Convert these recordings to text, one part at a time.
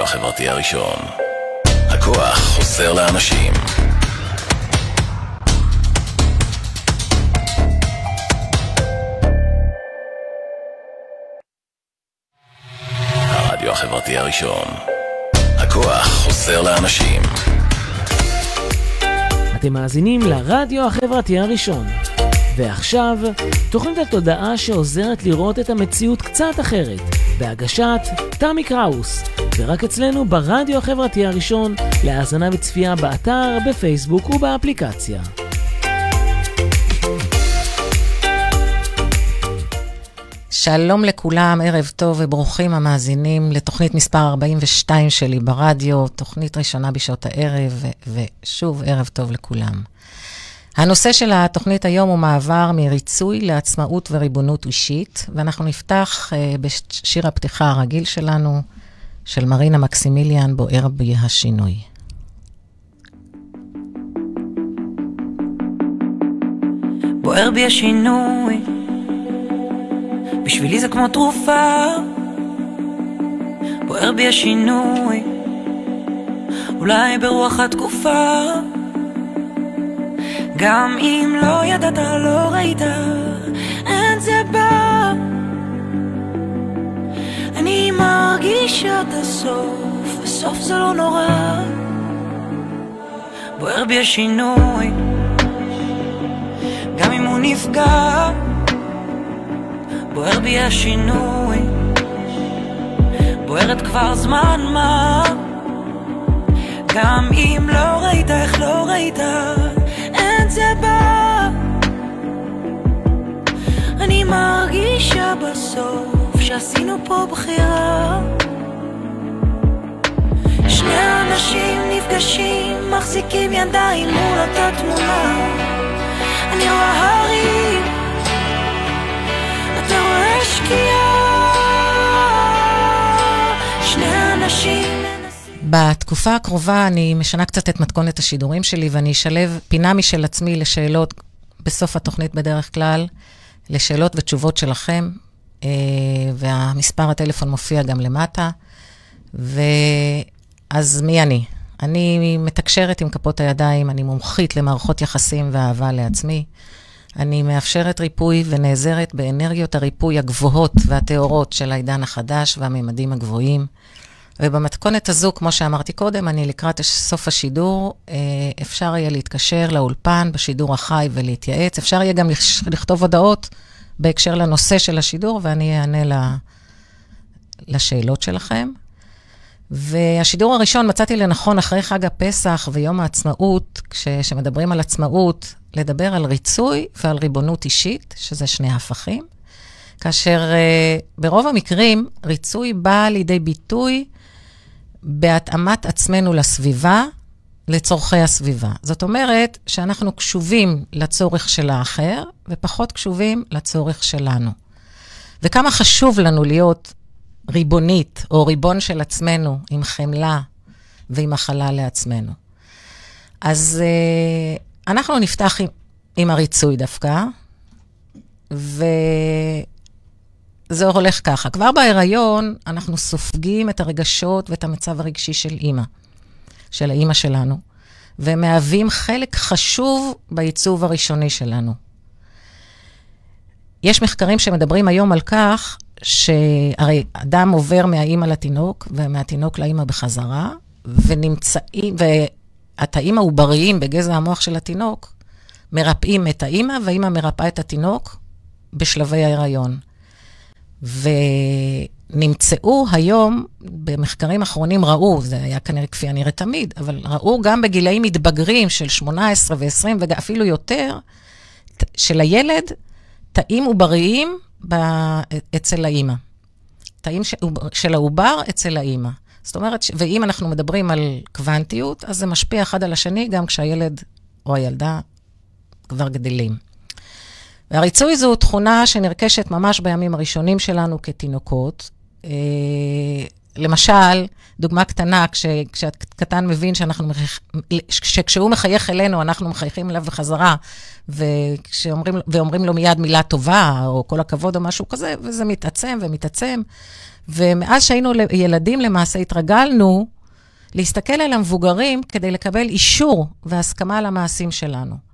הרדיו החברתי הראשון. הכוח חוסר לאנשים. הרדיו החברתי הראשון. הכוח חוסר לאנשים. אתם מאזינים לרדיו החברתי הראשון. ועכשיו, תוכנית התודעה שעוזרת לראות את המציאות קצת אחרת, בהגשת תמי קראוס, ורק אצלנו ברדיו החברתי הראשון, להאזנה וצפייה באתר, בפייסבוק ובאפליקציה. שלום לכולם, ערב טוב וברוכים המאזינים לתוכנית מספר 42 שלי ברדיו, תוכנית ראשונה בשעות הערב, ושוב, ערב טוב לכולם. הנושא של התוכנית היום הוא מעבר מריצוי לעצמאות וריבונות אישית, ואנחנו נפתח uh, בשיר הפתיחה הרגיל שלנו, של מרינה מקסימיליאן, בוער בי השינוי. בוער בי השינוי, בשבילי זה כמו תרופה. בוער בי השינוי, אולי ברוח התקופה. גם אם לא ידעת, לא ראית, אין זה בא. אני מרגיש עד הסוף, בסוף זה לא נורא. בוער בי השינוי, גם אם הוא נפגע. בוער בי השינוי, בוערת כבר זמן מה. גם אם לא ראית, איך לא ראית, זה בא אני מרגישה בסוף שעשינו פה בחירה. שני אנשים נפגשים, מחזיקים ידיים מול אותה תמונה. אני רואה הרים, אתה רואה שקיעה. שני אנשים בתקופה הקרובה אני משנה קצת את מתכונת השידורים שלי, ואני אשלב פינה משל עצמי לשאלות בסוף התוכנית בדרך כלל, לשאלות ותשובות שלכם, אה, והמספר הטלפון מופיע גם למטה. ואז מי אני? אני מתקשרת עם כפות הידיים, אני מומחית למערכות יחסים ואהבה לעצמי. אני מאפשרת ריפוי ונעזרת באנרגיות הריפוי הגבוהות והטהורות של העידן החדש והממדים הגבוהים. ובמתכונת הזו, כמו שאמרתי קודם, אני לקראת סוף השידור, אה, אפשר יהיה להתקשר לאולפן בשידור החי ולהתייעץ. אפשר יהיה גם לכתוב הודעות בהקשר לנושא של השידור, ואני אענה לשאלות שלכם. והשידור הראשון מצאתי לנכון אחרי חג הפסח ויום העצמאות, כשמדברים על עצמאות, לדבר על ריצוי ועל ריבונות אישית, שזה שני הפכים. כאשר uh, ברוב המקרים ריצוי בא לידי ביטוי בהתאמת עצמנו לסביבה, לצורכי הסביבה. זאת אומרת שאנחנו קשובים לצורך של האחר, ופחות קשובים לצורך שלנו. וכמה חשוב לנו להיות ריבונית, או ריבון של עצמנו, עם חמלה ועם הכלה לעצמנו. אז uh, אנחנו נפתח עם, עם הריצוי דווקא, ו... זה הולך ככה. כבר בהיריון אנחנו סופגים את הרגשות ואת המצב הרגשי של אימא, של האימא שלנו, והם מהווים חלק חשוב בעיצוב הראשוני שלנו. יש מחקרים שמדברים היום על כך שהרי אדם עובר מהאימא לתינוק, ומהתינוק לאימא בחזרה, ונמצאים, והתאים העובריים בגזע המוח של התינוק מרפאים את האימא, והאימא מרפאה את התינוק בשלבי ההיריון. ונמצאו היום, במחקרים אחרונים ראו, זה היה כנראה כפי הנראה תמיד, אבל ראו גם בגילאים מתבגרים של 18 ו-20 ואפילו יותר, של הילד, תאים עובריים אצל האימא. תאים של העובר אצל האימא. זאת אומרת, ואם אנחנו מדברים על קוונטיות, אז זה משפיע אחד על השני גם כשהילד או הילדה כבר גדלים. והריצוי זו תכונה שנרכשת ממש בימים הראשונים שלנו כתינוקות. אה, למשל, דוגמה קטנה, כש, כשהקטן מבין שאנחנו, מחייך, שכשהוא מחייך אלינו, אנחנו מחייכים אליו בחזרה, וכשאומרים, ואומרים לו מיד מילה טובה, או כל הכבוד או משהו כזה, וזה מתעצם ומתעצם. ומאז שהיינו ילדים, למעשה התרגלנו להסתכל על המבוגרים כדי לקבל אישור והסכמה למעשים שלנו.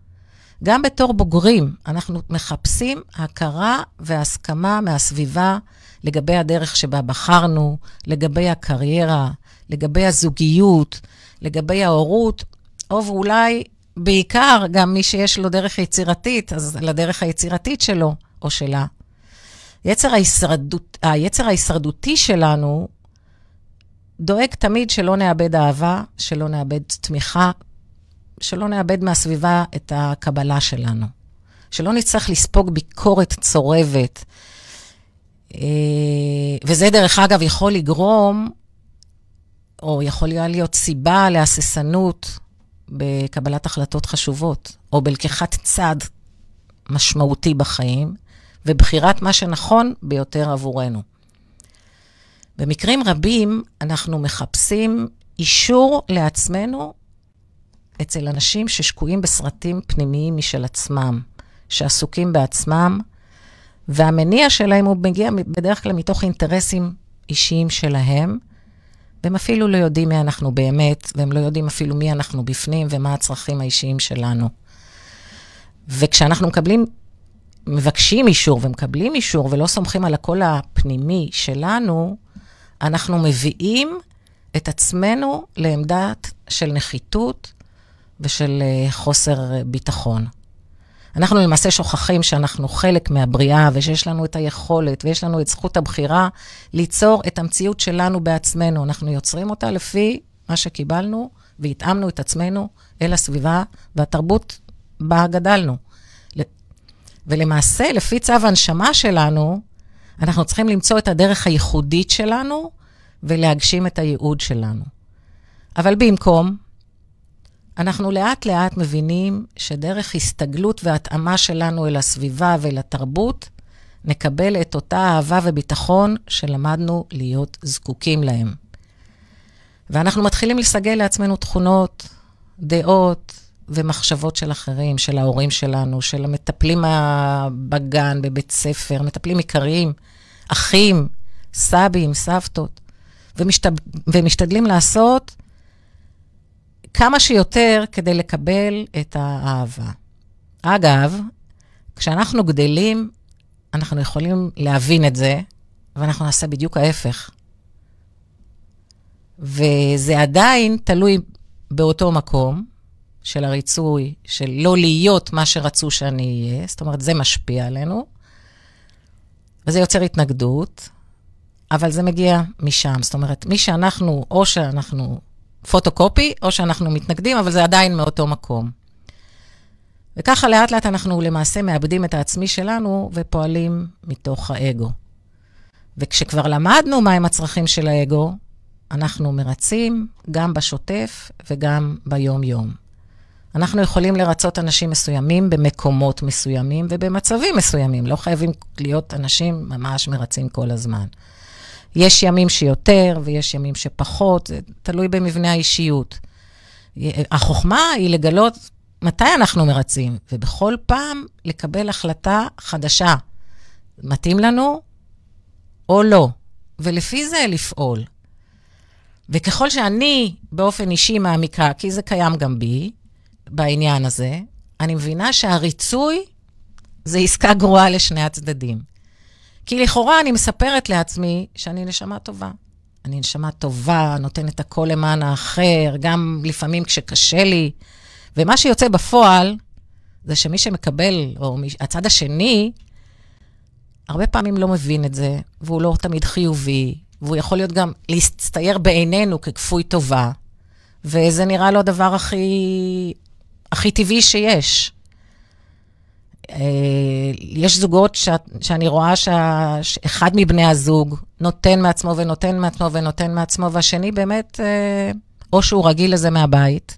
גם בתור בוגרים, אנחנו מחפשים הכרה והסכמה מהסביבה לגבי הדרך שבה בחרנו, לגבי הקריירה, לגבי הזוגיות, לגבי ההורות, או ואולי בעיקר גם מי שיש לו דרך יצירתית, אז לדרך היצירתית שלו או שלה. יצר ההישרדות, היצר ההישרדותי שלנו דואג תמיד שלא נאבד אהבה, שלא נאבד תמיכה, שלא נאבד מהסביבה את הקבלה שלנו. שלא נצטרך לספוג ביקורת צורבת. אה, וזה, דרך אגב, יכול לגרום, או יכול להיות סיבה להססנות בקבלת החלטות חשובות, או בלקיחת צעד משמעותי בחיים, ובחירת מה שנכון ביותר עבורנו. במקרים רבים אנחנו מחפשים אישור לעצמנו אצל אנשים ששקועים בסרטים פנימיים משל עצמם, שעסוקים בעצמם, והמניע שלהם הוא מגיע בדרך כלל מתוך אינטרסים אישיים שלהם, והם אפילו לא יודעים מי אנחנו באמת, והם לא יודעים אפילו מי אנחנו בפנים ומה הצרכים האישיים שלנו. וכשאנחנו מקבלים, מבקשים אישור ומקבלים אישור ולא סומכים על הקול הפנימי שלנו, אנחנו מביאים את עצמנו לעמדת של נחיתות ושל אה, חוסר אה, ביטחון. אנחנו למעשה שוכחים שאנחנו חלק מהבריאה ושיש לנו את היכולת ויש לנו את זכות הבחירה ליצור את המציאות שלנו בעצמנו. אנחנו יוצרים אותה לפי מה שקיבלנו והתאמנו את עצמנו אל הסביבה והתרבות בה גדלנו. ולמעשה, לפי צו הנשמה שלנו, אנחנו צריכים למצוא את הדרך הייחודית שלנו ולהגשים את הייעוד שלנו. אבל במקום, אנחנו לאט לאט מבינים שדרך הסתגלות והתאמה שלנו אל הסביבה ואל התרבות, נקבל את אותה אהבה וביטחון שלמדנו להיות זקוקים להם. ואנחנו מתחילים לסגל לעצמנו תכונות, דעות ומחשבות של אחרים, של ההורים שלנו, של המטפלים בגן, בבית ספר, מטפלים עיקריים, אחים, סבים, סבתות, ומשתד... ומשתדלים לעשות כמה שיותר כדי לקבל את האהבה. אגב, כשאנחנו גדלים, אנחנו יכולים להבין את זה, ואנחנו נעשה בדיוק ההפך. וזה עדיין תלוי באותו מקום של הריצוי, של לא להיות מה שרצו שאני אהיה, זאת אומרת, זה משפיע עלינו, וזה יוצר התנגדות, אבל זה מגיע משם. זאת אומרת, מי שאנחנו, או שאנחנו פוטוקופי, או שאנחנו מתנגדים, אבל זה עדיין מאותו מקום. וככה לאט לאט אנחנו למעשה מאבדים את העצמי שלנו ופועלים מתוך האגו. וכשכבר למדנו מהם הצרכים של האגו, אנחנו מרצים גם בשוטף וגם ביום-יום. אנחנו יכולים לרצות אנשים מסוימים במקומות מסוימים ובמצבים מסוימים. לא חייבים להיות אנשים ממש מרצים כל הזמן. יש ימים שיותר ויש ימים שפחות, זה תלוי במבנה האישיות. החוכמה היא לגלות מתי אנחנו מרצים, ובכל פעם לקבל החלטה חדשה. מתאים לנו או לא, ולפי זה לפעול. וככל שאני באופן אישי מעמיקה, כי זה קיים גם בי, בעניין הזה, אני מבינה שהריצוי זה עסקה גרועה לשני הצדדים. כי לכאורה אני מספרת לעצמי שאני נשמה טובה. אני נשמה טובה, נותנת הכל למען האחר, גם לפעמים כשקשה לי. ומה שיוצא בפועל, זה שמי שמקבל, או מי, הצד השני, הרבה פעמים לא מבין את זה, והוא לא תמיד חיובי, והוא יכול להיות גם להצטייר בעינינו ככפוי טובה, וזה נראה לו הדבר הכי, הכי טבעי שיש. אה, יש זוגות ש, שאני רואה שאחד מבני הזוג נותן מעצמו ונותן מעצמו ונותן מעצמו, והשני באמת, אה, או שהוא רגיל לזה מהבית,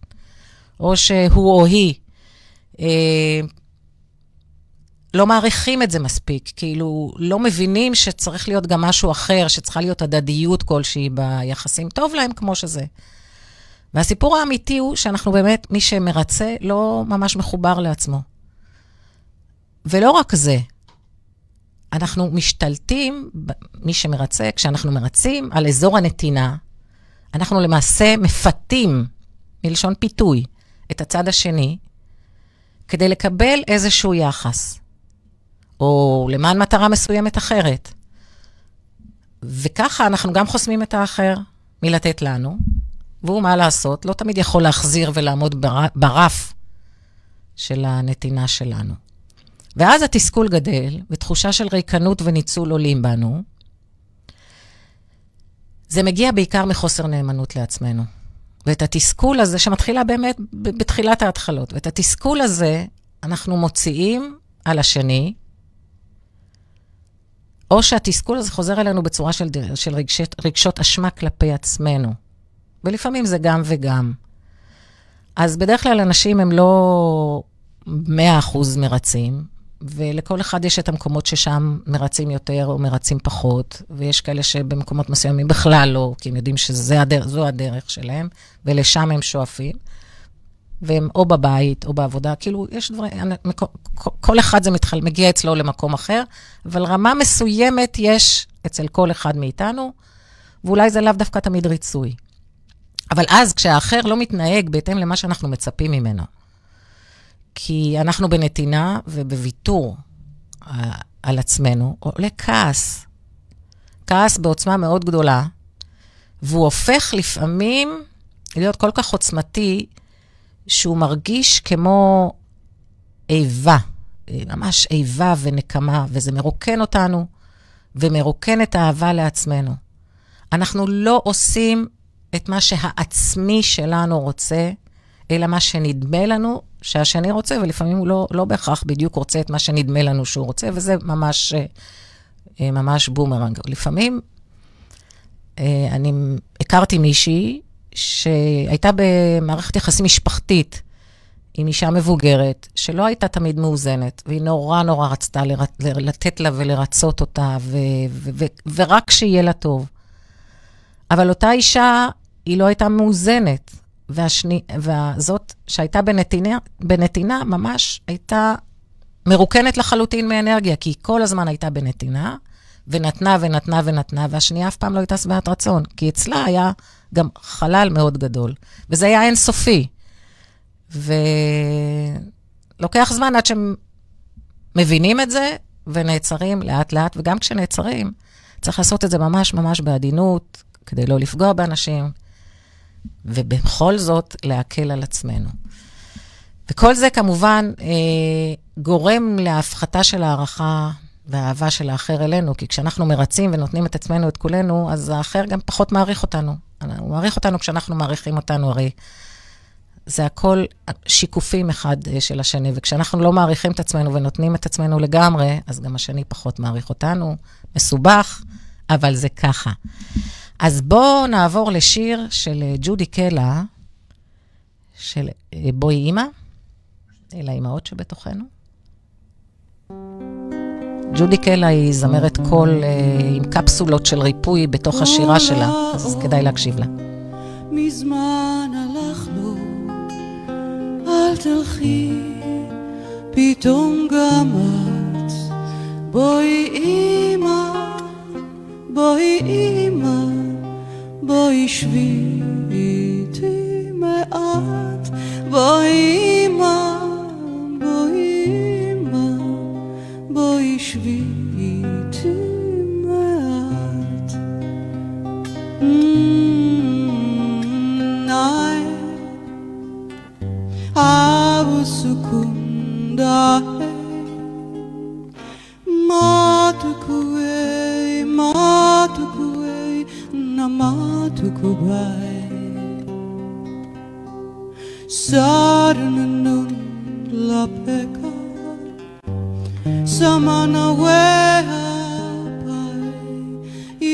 או שהוא או היא אה, לא מעריכים את זה מספיק, כאילו, לא מבינים שצריך להיות גם משהו אחר, שצריכה להיות הדדיות כלשהי ביחסים. טוב להם כמו שזה. והסיפור האמיתי הוא שאנחנו באמת, מי שמרצה, לא ממש מחובר לעצמו. ולא רק זה, אנחנו משתלטים, מי שמרצה, כשאנחנו מרצים על אזור הנתינה, אנחנו למעשה מפתים, מלשון פיתוי, את הצד השני, כדי לקבל איזשהו יחס, או למען מטרה מסוימת אחרת. וככה אנחנו גם חוסמים את האחר מלתת לנו, והוא, מה לעשות, לא תמיד יכול להחזיר ולעמוד ברף של הנתינה שלנו. ואז התסכול גדל, ותחושה של ריקנות וניצול עולים בנו. זה מגיע בעיקר מחוסר נאמנות לעצמנו. ואת התסכול הזה, שמתחילה באמת בתחילת ההתחלות, ואת התסכול הזה אנחנו מוציאים על השני, או שהתסכול הזה חוזר אלינו בצורה של, של רגשות, רגשות אשמה כלפי עצמנו. ולפעמים זה גם וגם. אז בדרך כלל אנשים הם לא 100% מרצים, ולכל אחד יש את המקומות ששם מרצים יותר או מרצים פחות, ויש כאלה שבמקומות מסוימים בכלל לא, כי הם יודעים שזו הדרך, הדרך שלהם, ולשם הם שואפים. והם או בבית או בעבודה, כאילו, יש דברים, כל אחד זה מתחל, מגיע אצלו למקום אחר, אבל רמה מסוימת יש אצל כל אחד מאיתנו, ואולי זה לאו דווקא תמיד ריצוי. אבל אז, כשהאחר לא מתנהג בהתאם למה שאנחנו מצפים ממנו, כי אנחנו בנתינה ובוויתור אה, על עצמנו, עולה כעס. כעס בעוצמה מאוד גדולה, והוא הופך לפעמים להיות כל כך עוצמתי, שהוא מרגיש כמו איבה, ממש איבה ונקמה, וזה מרוקן אותנו ומרוקן את האהבה לעצמנו. אנחנו לא עושים את מה שהעצמי שלנו רוצה, אלא מה שנדמה לנו שהשני רוצה, ולפעמים הוא לא, לא בהכרח בדיוק רוצה את מה שנדמה לנו שהוא רוצה, וזה ממש, אה, ממש בומרנג. לפעמים אה, אני הכרתי מישהי שהייתה במערכת יחסים משפחתית עם אישה מבוגרת, שלא הייתה תמיד מאוזנת, והיא נורא נורא רצתה לר... לתת לה ולרצות אותה, ו... ו... ו... ורק שיהיה לה טוב. אבל אותה אישה, היא לא הייתה מאוזנת. והשני, וזאת שהייתה בנתינה, בנתינה ממש הייתה מרוקנת לחלוטין מאנרגיה, כי היא כל הזמן הייתה בנתינה, ונתנה ונתנה ונתנה, והשנייה אף פעם לא הייתה שבעת רצון, כי אצלה היה גם חלל מאוד גדול, וזה היה אינסופי. ולוקח זמן עד שהם מבינים את זה ונעצרים לאט-לאט, וגם כשנעצרים, צריך לעשות את זה ממש ממש בעדינות, כדי לא לפגוע באנשים. ובכל זאת להקל על עצמנו. וכל זה כמובן אה, גורם להפחתה של הערכה והאהבה של האחר אלינו, כי כשאנחנו מרצים ונותנים את עצמנו, את כולנו, אז האחר גם פחות מעריך אותנו. הוא מעריך אותנו כשאנחנו מעריכים אותנו, הרי זה הכל שיקופים אחד אה, של השני, וכשאנחנו לא מעריכים את עצמנו ונותנים את עצמנו לגמרי, אז גם השני פחות מעריך אותנו. מסובך, אבל זה ככה. אז בואו נעבור לשיר של אה, ג'ודי קלה, של אה, בואי אימא, אל האימהות שבתוכנו. ג'ודי קלה היא זמרת קול אה, עם קפסולות של ריפוי בתוך השירה שלה, אז כדאי להקשיב לה. מזמן הלכנו, אל תלכי, פתאום גם את. בואי אימא, בואי אימא. בואי שבי איתי מעט, בואי אמא, בואי אמא, בואי שבי איתי מעט. Abu sukunda Matukue, tukubay Sarununun lapeka Samana weha pai.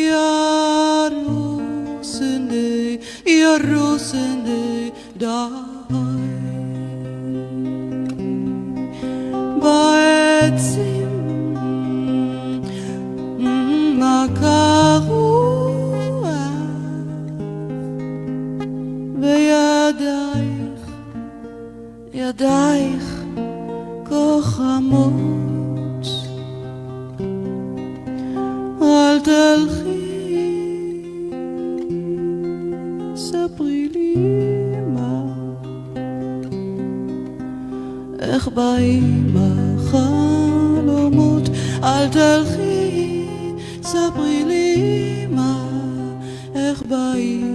Yarusende, yarusende, då. ידייך כה חמות. אל תלכי, ספרי לי מה, איך באים החלומות, אל תלכי, ספרי לי מה, איך באים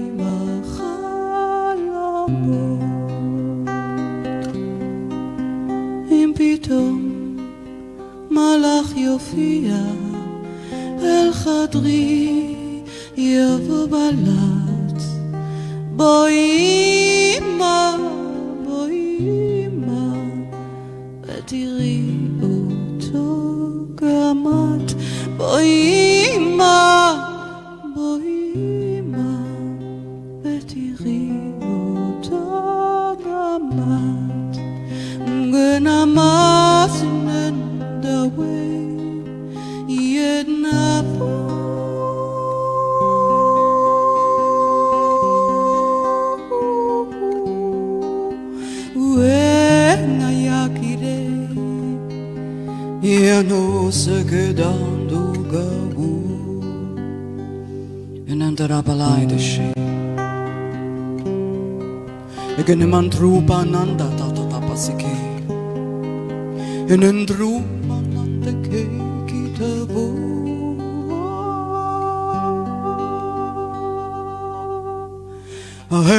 אל חדרי יבוא בלט בואי pananda ta tauta tapasike enendru manande ke kitabu. Ahe.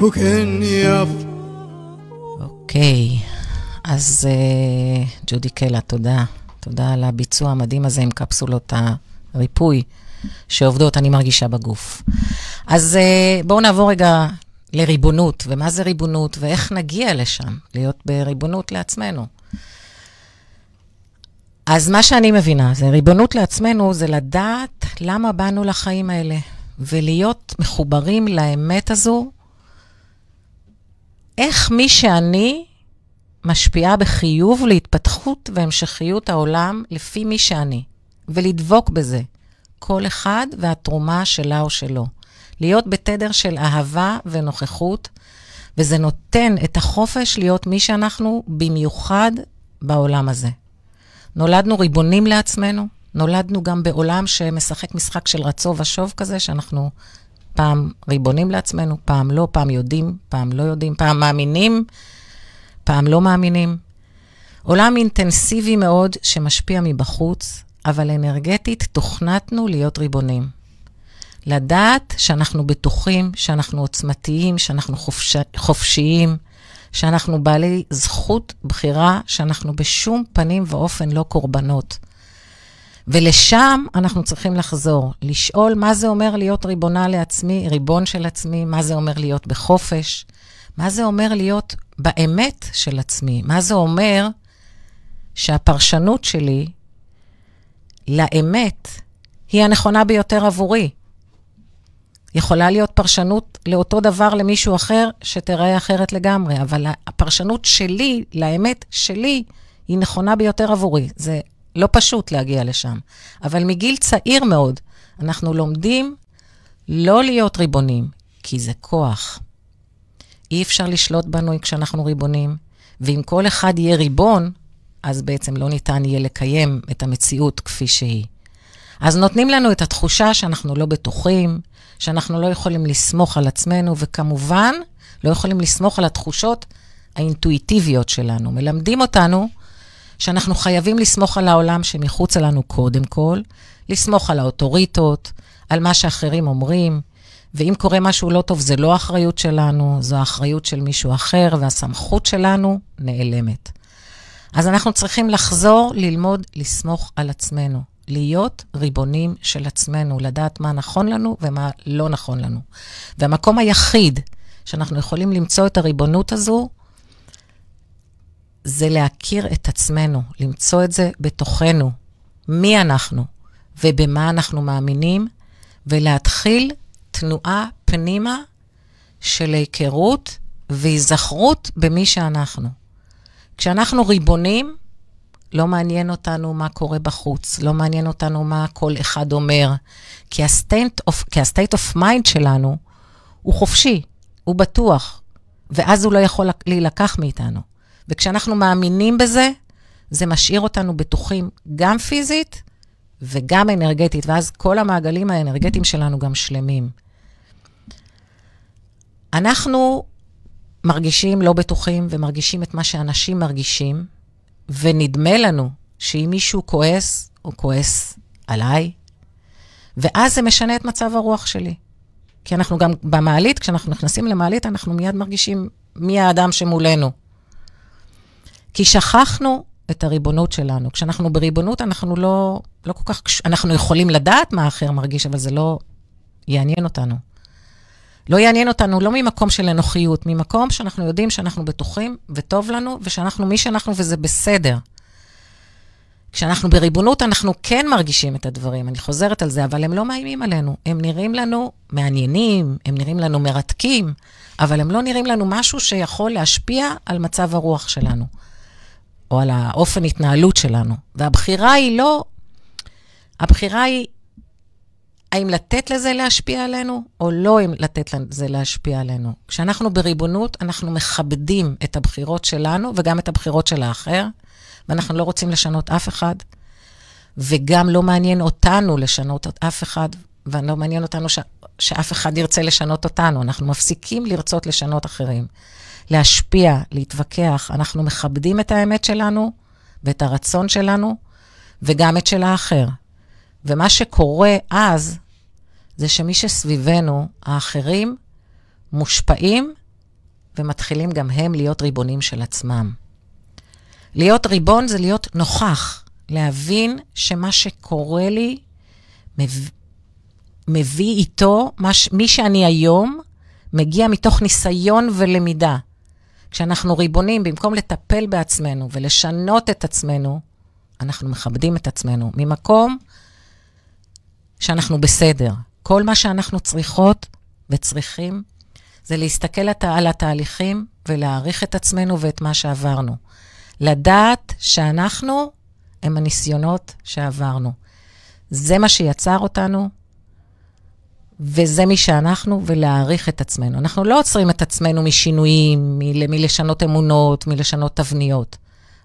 יפו וכן יפו אוקיי, אז אה, ג'ודי קלה, תודה. תודה על הביצוע המדהים הזה עם קפסולות הריפוי שעובדות, אני מרגישה בגוף. אז אה, בואו נעבור רגע לריבונות, ומה זה ריבונות, ואיך נגיע לשם, להיות בריבונות לעצמנו. אז מה שאני מבינה, זה ריבונות לעצמנו, זה לדעת למה באנו לחיים האלה, ולהיות מחוברים לאמת הזו, איך מי שאני משפיעה בחיוב להתפתחות והמשכיות העולם לפי מי שאני, ולדבוק בזה, כל אחד והתרומה שלה או שלו. להיות בתדר של אהבה ונוכחות, וזה נותן את החופש להיות מי שאנחנו במיוחד בעולם הזה. נולדנו ריבונים לעצמנו, נולדנו גם בעולם שמשחק משחק של רצו ושוב כזה, שאנחנו פעם ריבונים לעצמנו, פעם לא, פעם יודעים, פעם לא יודעים, פעם מאמינים, פעם לא מאמינים. עולם אינטנסיבי מאוד שמשפיע מבחוץ, אבל אנרגטית תוכנתנו להיות ריבונים. לדעת שאנחנו בטוחים, שאנחנו עוצמתיים, שאנחנו חופש... חופשיים, שאנחנו בעלי זכות בחירה, שאנחנו בשום פנים ואופן לא קורבנות. ולשם אנחנו צריכים לחזור, לשאול מה זה אומר להיות ריבונה לעצמי, ריבון של עצמי, מה זה אומר להיות בחופש, מה זה אומר להיות באמת של עצמי. מה זה אומר? שהפרשנות שלי לאמת היא הנכונה ביותר עבורי. יכולה להיות פרשנות לאותו דבר למישהו אחר שתראה אחרת לגמרי, אבל הפרשנות שלי לאמת שלי היא נכונה ביותר עבורי. זה לא פשוט להגיע לשם. אבל מגיל צעיר מאוד אנחנו לומדים לא להיות ריבונים, כי זה כוח. אי אפשר לשלוט בנו כשאנחנו ריבונים, ואם כל אחד יהיה ריבון, אז בעצם לא ניתן יהיה לקיים את המציאות כפי שהיא. אז נותנים לנו את התחושה שאנחנו לא בטוחים, שאנחנו לא יכולים לסמוך על עצמנו, וכמובן, לא יכולים לסמוך על התחושות האינטואיטיביות שלנו. מלמדים אותנו שאנחנו חייבים לסמוך על העולם שמחוץ לנו קודם כל, לסמוך על האוטוריטות, על מה שאחרים אומרים, ואם קורה משהו לא טוב, זה לא אחריות שלנו, זו האחריות של מישהו אחר, והסמכות שלנו נעלמת. אז אנחנו צריכים לחזור ללמוד לסמוך על עצמנו, להיות ריבונים של עצמנו, לדעת מה נכון לנו ומה לא נכון לנו. והמקום היחיד שאנחנו יכולים למצוא את הריבונות הזו, זה להכיר את עצמנו, למצוא את זה בתוכנו, מי אנחנו ובמה אנחנו מאמינים, ולהתחיל תנועה פנימה של היכרות והיזכרות במי שאנחנו. כשאנחנו ריבונים, לא מעניין אותנו מה קורה בחוץ, לא מעניין אותנו מה כל אחד אומר, כי ה-state of, of mind שלנו הוא חופשי, הוא בטוח, ואז הוא לא יכול להילקח מאיתנו. וכשאנחנו מאמינים בזה, זה משאיר אותנו בטוחים גם פיזית וגם אנרגטית, ואז כל המעגלים האנרגטיים שלנו גם שלמים. אנחנו מרגישים לא בטוחים ומרגישים את מה שאנשים מרגישים, ונדמה לנו שאם מישהו כועס, הוא כועס עליי, ואז זה משנה את מצב הרוח שלי. כי אנחנו גם במעלית, כשאנחנו נכנסים למעלית, אנחנו מיד מרגישים מי האדם שמולנו. כי שכחנו את הריבונות שלנו. כשאנחנו בריבונות, אנחנו לא, לא כל כך... אנחנו יכולים לדעת מה האחר מרגיש, אבל זה לא יעניין אותנו. לא יעניין אותנו לא ממקום של אנוכיות, ממקום שאנחנו יודעים שאנחנו בטוחים וטוב לנו, ושאנחנו מי שאנחנו וזה בסדר. כשאנחנו בריבונות, אנחנו כן מרגישים את הדברים, אני חוזרת על זה, אבל הם לא מאיימים עלינו. הם נראים לנו מעניינים, הם נראים לנו מרתקים, אבל הם לא נראים לנו משהו שיכול להשפיע על מצב הרוח שלנו, או על האופן התנהלות שלנו. והבחירה היא לא... הבחירה היא האם לתת לזה להשפיע עלינו, או לא אם לתת לזה להשפיע עלינו. כשאנחנו בריבונות, אנחנו מכבדים את הבחירות שלנו וגם את הבחירות של האחר, ואנחנו לא רוצים לשנות אף אחד, וגם לא מעניין אותנו לשנות אף אחד, ולא מעניין אותנו ש... שאף אחד ירצה לשנות אותנו. אנחנו מפסיקים לרצות לשנות אחרים. להשפיע, להתווכח, אנחנו מכבדים את האמת שלנו ואת הרצון שלנו, וגם את של האחר. ומה שקורה אז, זה שמי שסביבנו, האחרים, מושפעים ומתחילים גם הם להיות ריבונים של עצמם. להיות ריבון זה להיות נוכח, להבין שמה שקורה לי מביא, מביא איתו, מש, מי שאני היום, מגיע מתוך ניסיון ולמידה. כשאנחנו ריבונים, במקום לטפל בעצמנו ולשנות את עצמנו, אנחנו מכבדים את עצמנו ממקום שאנחנו בסדר. כל מה שאנחנו צריכות וצריכים זה להסתכל על התהליכים ולהעריך את עצמנו ואת מה שעברנו. לדעת שאנחנו הם הניסיונות שעברנו. זה מה שיצר אותנו, וזה מי שאנחנו, ולהעריך את עצמנו. אנחנו לא עוצרים את עצמנו משינויים, מלשנות אמונות, מלשנות תבניות.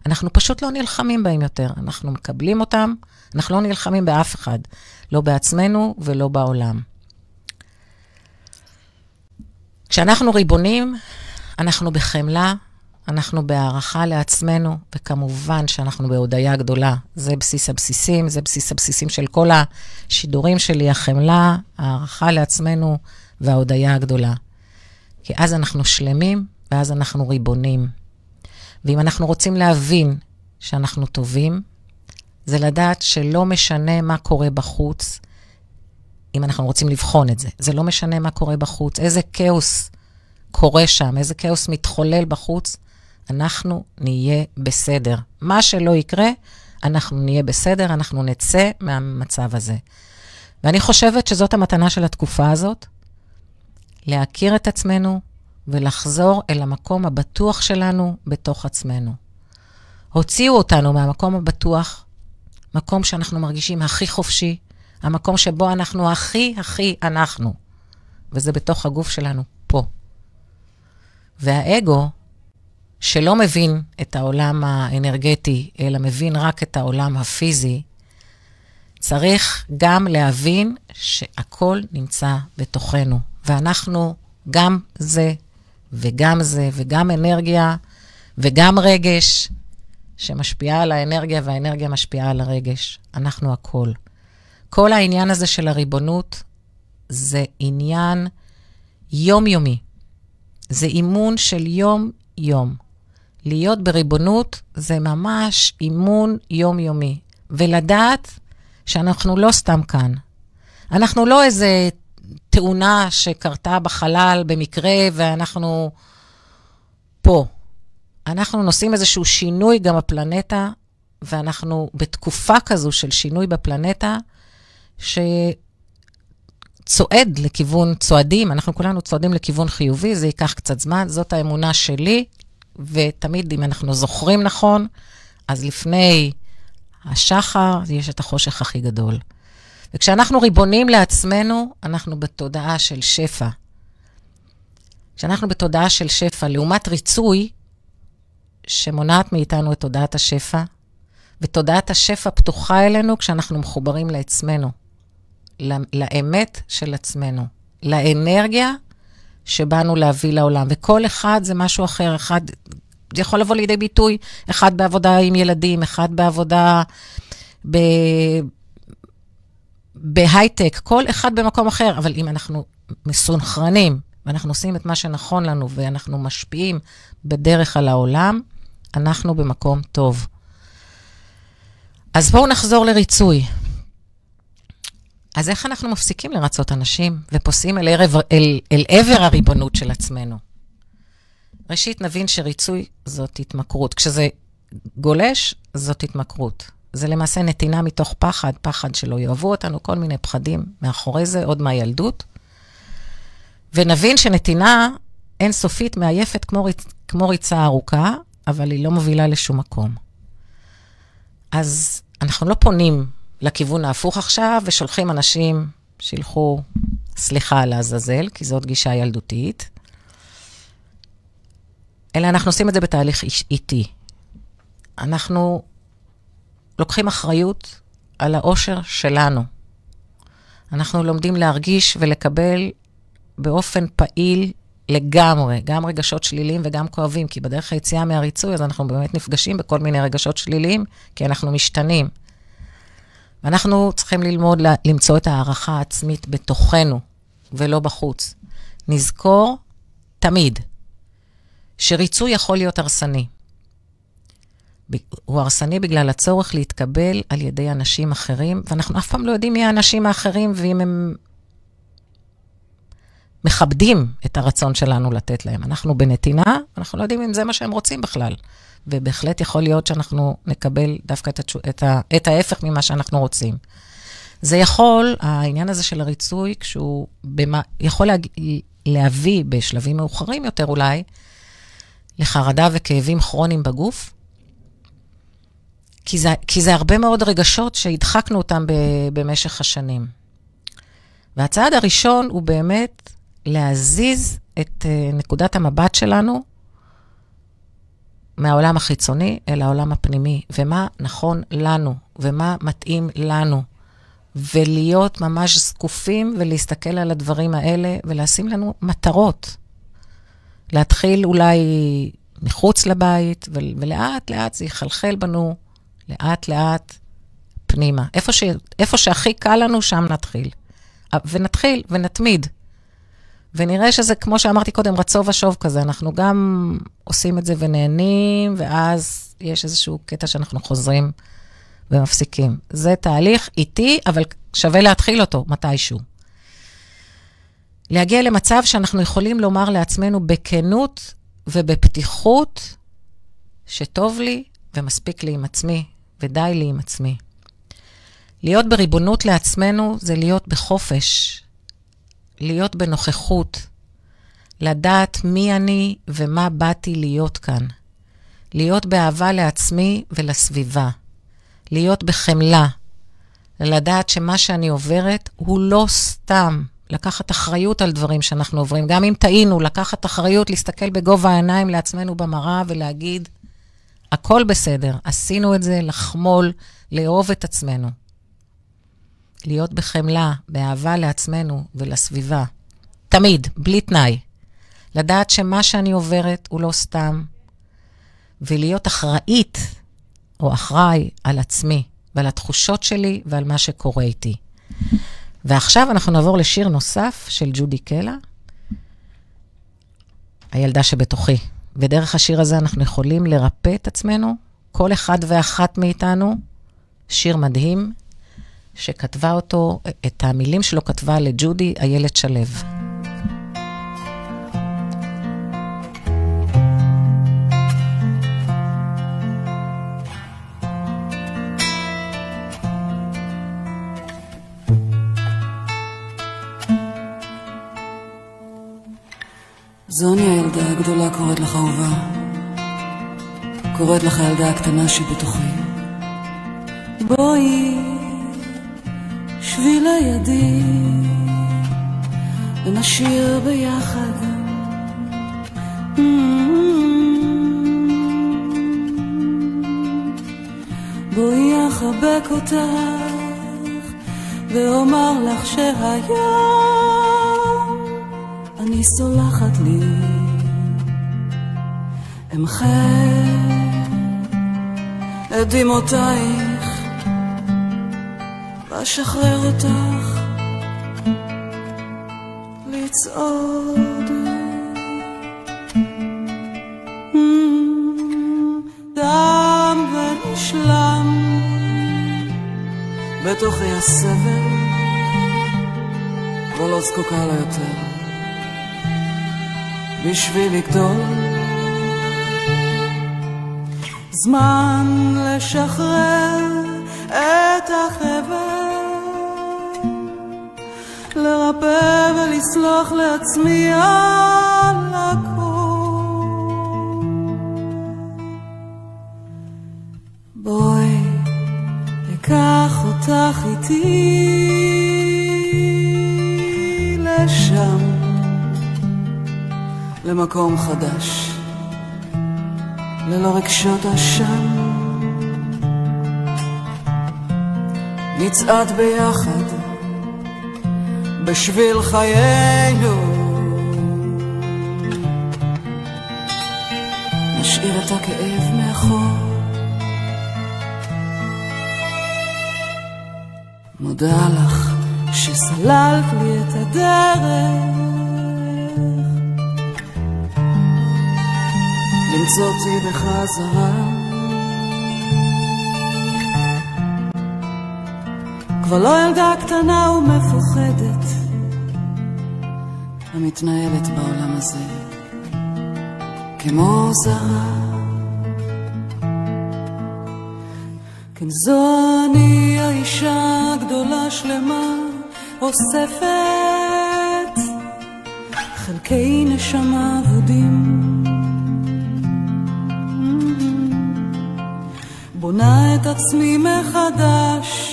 אנחנו פשוט לא נלחמים בהם יותר. אנחנו מקבלים אותם, אנחנו לא נלחמים באף אחד, לא בעצמנו ולא בעולם. כשאנחנו ריבונים, אנחנו בחמלה, אנחנו בהערכה לעצמנו, וכמובן שאנחנו בהודיה גדולה. זה בסיס הבסיסים, זה בסיס הבסיסים של כל השידורים שלי, החמלה, הערכה לעצמנו וההודיה הגדולה. כי אז אנחנו שלמים, ואז אנחנו ריבונים. ואם אנחנו רוצים להבין שאנחנו טובים, זה לדעת שלא משנה מה קורה בחוץ, אם אנחנו רוצים לבחון את זה. זה לא משנה מה קורה בחוץ, איזה כאוס קורה שם, איזה כאוס מתחולל בחוץ. אנחנו נהיה בסדר. מה שלא יקרה, אנחנו נהיה בסדר, אנחנו נצא מהמצב הזה. ואני חושבת שזאת המתנה של התקופה הזאת, להכיר את עצמנו ולחזור אל המקום הבטוח שלנו בתוך עצמנו. הוציאו אותנו מהמקום הבטוח, מקום שאנחנו מרגישים הכי חופשי, המקום שבו אנחנו הכי הכי אנחנו, וזה בתוך הגוף שלנו, פה. והאגו, שלא מבין את העולם האנרגטי, אלא מבין רק את העולם הפיזי, צריך גם להבין שהכל נמצא בתוכנו, ואנחנו גם זה וגם זה וגם אנרגיה וגם רגש שמשפיעה על האנרגיה והאנרגיה משפיעה על הרגש. אנחנו הכל. כל העניין הזה של הריבונות זה עניין יומיומי. זה אימון של יום-יום. להיות בריבונות זה ממש אימון יומיומי. ולדעת שאנחנו לא סתם כאן. אנחנו לא איזה תאונה שקרתה בחלל במקרה ואנחנו פה. אנחנו נושאים איזשהו שינוי גם בפלנטה, ואנחנו בתקופה כזו של שינוי בפלנטה, שצועד לכיוון, צועדים, אנחנו כולנו צועדים לכיוון חיובי, זה ייקח קצת זמן, זאת האמונה שלי, ותמיד, אם אנחנו זוכרים נכון, אז לפני השחר יש את החושך הכי גדול. וכשאנחנו ריבונים לעצמנו, אנחנו בתודעה של שפע. כשאנחנו בתודעה של שפע, לעומת ריצוי, שמונעת מאיתנו את תודעת השפע, ותודעת השפע פתוחה אלינו כשאנחנו מחוברים לעצמנו, לאמת של עצמנו, לאנרגיה שבאנו להביא לעולם. וכל אחד זה משהו אחר, אחד זה יכול לבוא לידי ביטוי, אחד בעבודה עם ילדים, אחד בעבודה ב... בהייטק, כל אחד במקום אחר, אבל אם אנחנו מסונכרנים ואנחנו עושים את מה שנכון לנו ואנחנו משפיעים בדרך על העולם, אנחנו במקום טוב. אז בואו נחזור לריצוי. אז איך אנחנו מפסיקים לרצות אנשים ופוסעים אל, ערב, אל, אל עבר הריבונות של עצמנו? ראשית, נבין שריצוי זאת התמכרות. כשזה גולש, זאת התמכרות. זה למעשה נתינה מתוך פחד, פחד שלא יאהבו אותנו, כל מיני פחדים מאחורי זה, עוד מהילדות. ונבין שנתינה אינסופית מעייפת כמו, ריצ, כמו ריצה ארוכה, אבל היא לא מובילה לשום מקום. אז אנחנו לא פונים לכיוון ההפוך עכשיו ושולחים אנשים שילכו, סליחה על העזאזל, כי זאת גישה ילדותית, אלא אנחנו עושים את זה בתהליך איטי. אנחנו לוקחים אחריות על האושר שלנו. אנחנו לומדים להרגיש ולקבל באופן פעיל לגמרי, גם רגשות שליליים וגם כואבים, כי בדרך היציאה מהריצוי, אז אנחנו באמת נפגשים בכל מיני רגשות שליליים, כי אנחנו משתנים. ואנחנו צריכים ללמוד למצוא את הערכה העצמית בתוכנו, ולא בחוץ. נזכור תמיד שריצוי יכול להיות הרסני. הוא הרסני בגלל הצורך להתקבל על ידי אנשים אחרים, ואנחנו אף פעם לא יודעים מי האנשים האחרים ואם הם מכבדים את הרצון שלנו לתת להם. אנחנו בנתינה, אנחנו לא יודעים אם זה מה שהם רוצים בכלל. ובהחלט יכול להיות שאנחנו נקבל דווקא את, התשו, את, ה, את ההפך ממה שאנחנו רוצים. זה יכול, העניין הזה של הריצוי, כשהוא במה, יכול להג, להביא בשלבים מאוחרים יותר אולי, לחרדה וכאבים כרוניים בגוף, כי זה, כי זה הרבה מאוד רגשות שהדחקנו אותם ב, במשך השנים. והצעד הראשון הוא באמת להזיז את uh, נקודת המבט שלנו מהעולם החיצוני אל העולם הפנימי, ומה נכון לנו, ומה מתאים לנו, ולהיות ממש זקופים ולהסתכל על הדברים האלה ולשים לנו מטרות. להתחיל אולי מחוץ לבית, ולאט לאט זה יחלחל בנו, לאט לאט פנימה. איפה, ש... איפה שהכי קל לנו, שם נתחיל. ונתחיל ונתמיד. ונראה שזה, כמו שאמרתי קודם, רצו ושוב כזה. אנחנו גם עושים את זה ונהנים, ואז יש איזשהו קטע שאנחנו חוזרים ומפסיקים. זה תהליך איטי, אבל שווה להתחיל אותו מתישהו. להגיע למצב שאנחנו יכולים לומר לעצמנו בכנות ובפתיחות שטוב לי ומספיק לי עם עצמי, ודי לי עם עצמי. להיות בריבונות לעצמנו זה להיות בחופש, להיות בנוכחות, לדעת מי אני ומה באתי להיות כאן. להיות באהבה לעצמי ולסביבה. להיות בחמלה. לדעת שמה שאני עוברת הוא לא סתם. לקחת אחריות על דברים שאנחנו עוברים. גם אם טעינו, לקחת אחריות, להסתכל בגובה העיניים לעצמנו במראה ולהגיד, הכל בסדר, עשינו את זה, לחמול, לאהוב את עצמנו. להיות בחמלה, באהבה לעצמנו ולסביבה. תמיד, בלי תנאי. לדעת שמה שאני עוברת הוא לא סתם, ולהיות אחראית או אחראי על עצמי ועל התחושות שלי ועל מה שקורה איתי. ועכשיו אנחנו נעבור לשיר נוסף של ג'ודי קלה, הילדה שבתוכי. ודרך השיר הזה אנחנו יכולים לרפא את עצמנו, כל אחד ואחת מאיתנו, שיר מדהים, שכתבה אותו, את המילים שלו כתבה לג'ודי איילת שלו. זוני הילדה הגדולה קוראת לך אהובה, קוראת לך הילדה הקטנה שבתוכי. בואי, שבי לידי, ונשיר ביחד. בואי אחבק אותך, ואומר לך שהיום אני סולחת לי. אמחה את דמעותייך ואשחרר אותך לצעוד. דם ונשלם בתוכי הסבל ולא זקוקה לו יותר בשביל לגדול זמן לשחרר את החבל, לרפא ולסלוח לעצמי על הכל. בואי, אקח אותך איתי לשם, למקום חדש. ללא רגשות אשם. נצעד ביחד בשביל חיינו. נשאיר את הכאב מאחור. מודה לך שסללת לי את הדרך. למצוא אותי בחזרה. כבר לא ילדה קטנה ומפוחדת, המתנהלת בעולם הזה כמו זרה. כן, זו אני האישה הגדולה שלמה, אוספת חלקי נשמה אבודים. בונה את עצמי מחדש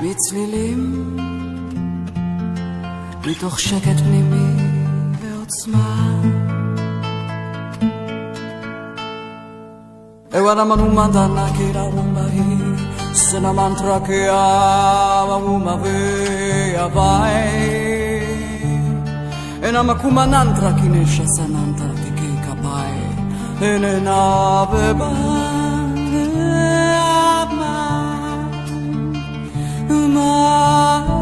מצלילים, מתוך שקט פנימי ועוצמה. Ewana manu mandana kira rumbahi Sena mantra ke ama umave avai Ena makuma nantra kinesha sanantra tike kapai Ene na Sana manantra la danuna nave payai Sana manyataram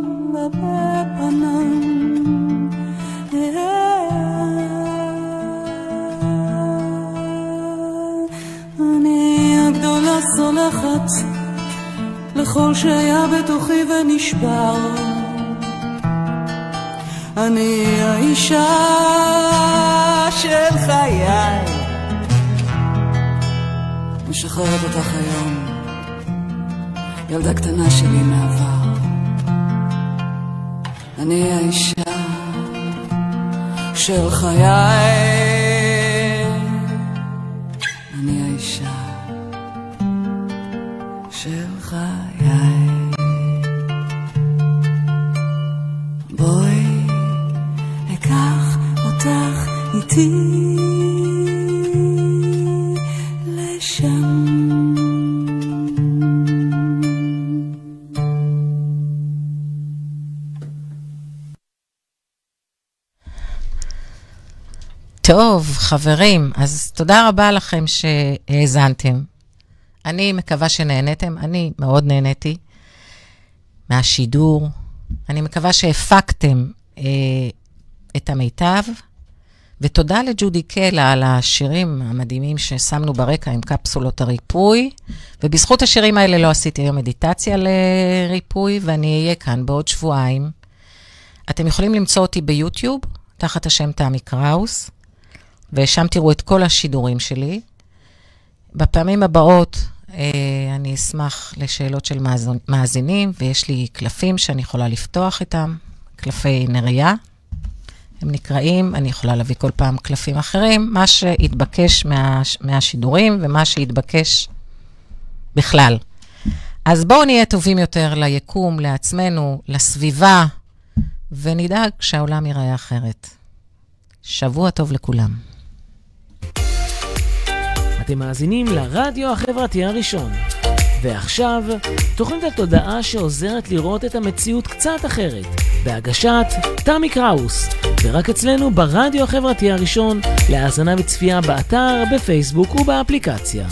לכל שהיה בתוכי ונשבר. אני האישה של חיי. משחררת אותך היום, ילדה קטנה שלי מעבר. אני האישה של חיי. אני האישה חברים, אז תודה רבה לכם שהאזנתם. אני מקווה שנהניתם, אני מאוד נהניתי מהשידור. אני מקווה שהפקתם אה, את המיטב, ותודה לג'ודי קלה על השירים המדהימים ששמנו ברקע עם קפסולות הריפוי, ובזכות השירים האלה לא עשיתי היום מדיטציה לריפוי, ואני אהיה כאן בעוד שבועיים. אתם יכולים למצוא אותי ביוטיוב, תחת השם תמי קראוס, ושם תראו את כל השידורים שלי. בפעמים הבאות אה, אני אשמח לשאלות של מאזינים, ויש לי קלפים שאני יכולה לפתוח איתם, קלפי נריה. הם נקראים, אני יכולה להביא כל פעם קלפים אחרים, מה שהתבקש מה, מהשידורים ומה שהתבקש בכלל. אז בואו נהיה טובים יותר ליקום, לעצמנו, לסביבה, ונדאג שהעולם ייראה אחרת. שבוע טוב לכולם. אתם מאזינים לרדיו החברתי הראשון. ועכשיו, תוכנית התודעה שעוזרת לראות את המציאות קצת אחרת, בהגשת תמי קראוס, ורק אצלנו ברדיו החברתי הראשון, להאזנה וצפייה באתר, בפייסבוק ובאפליקציה.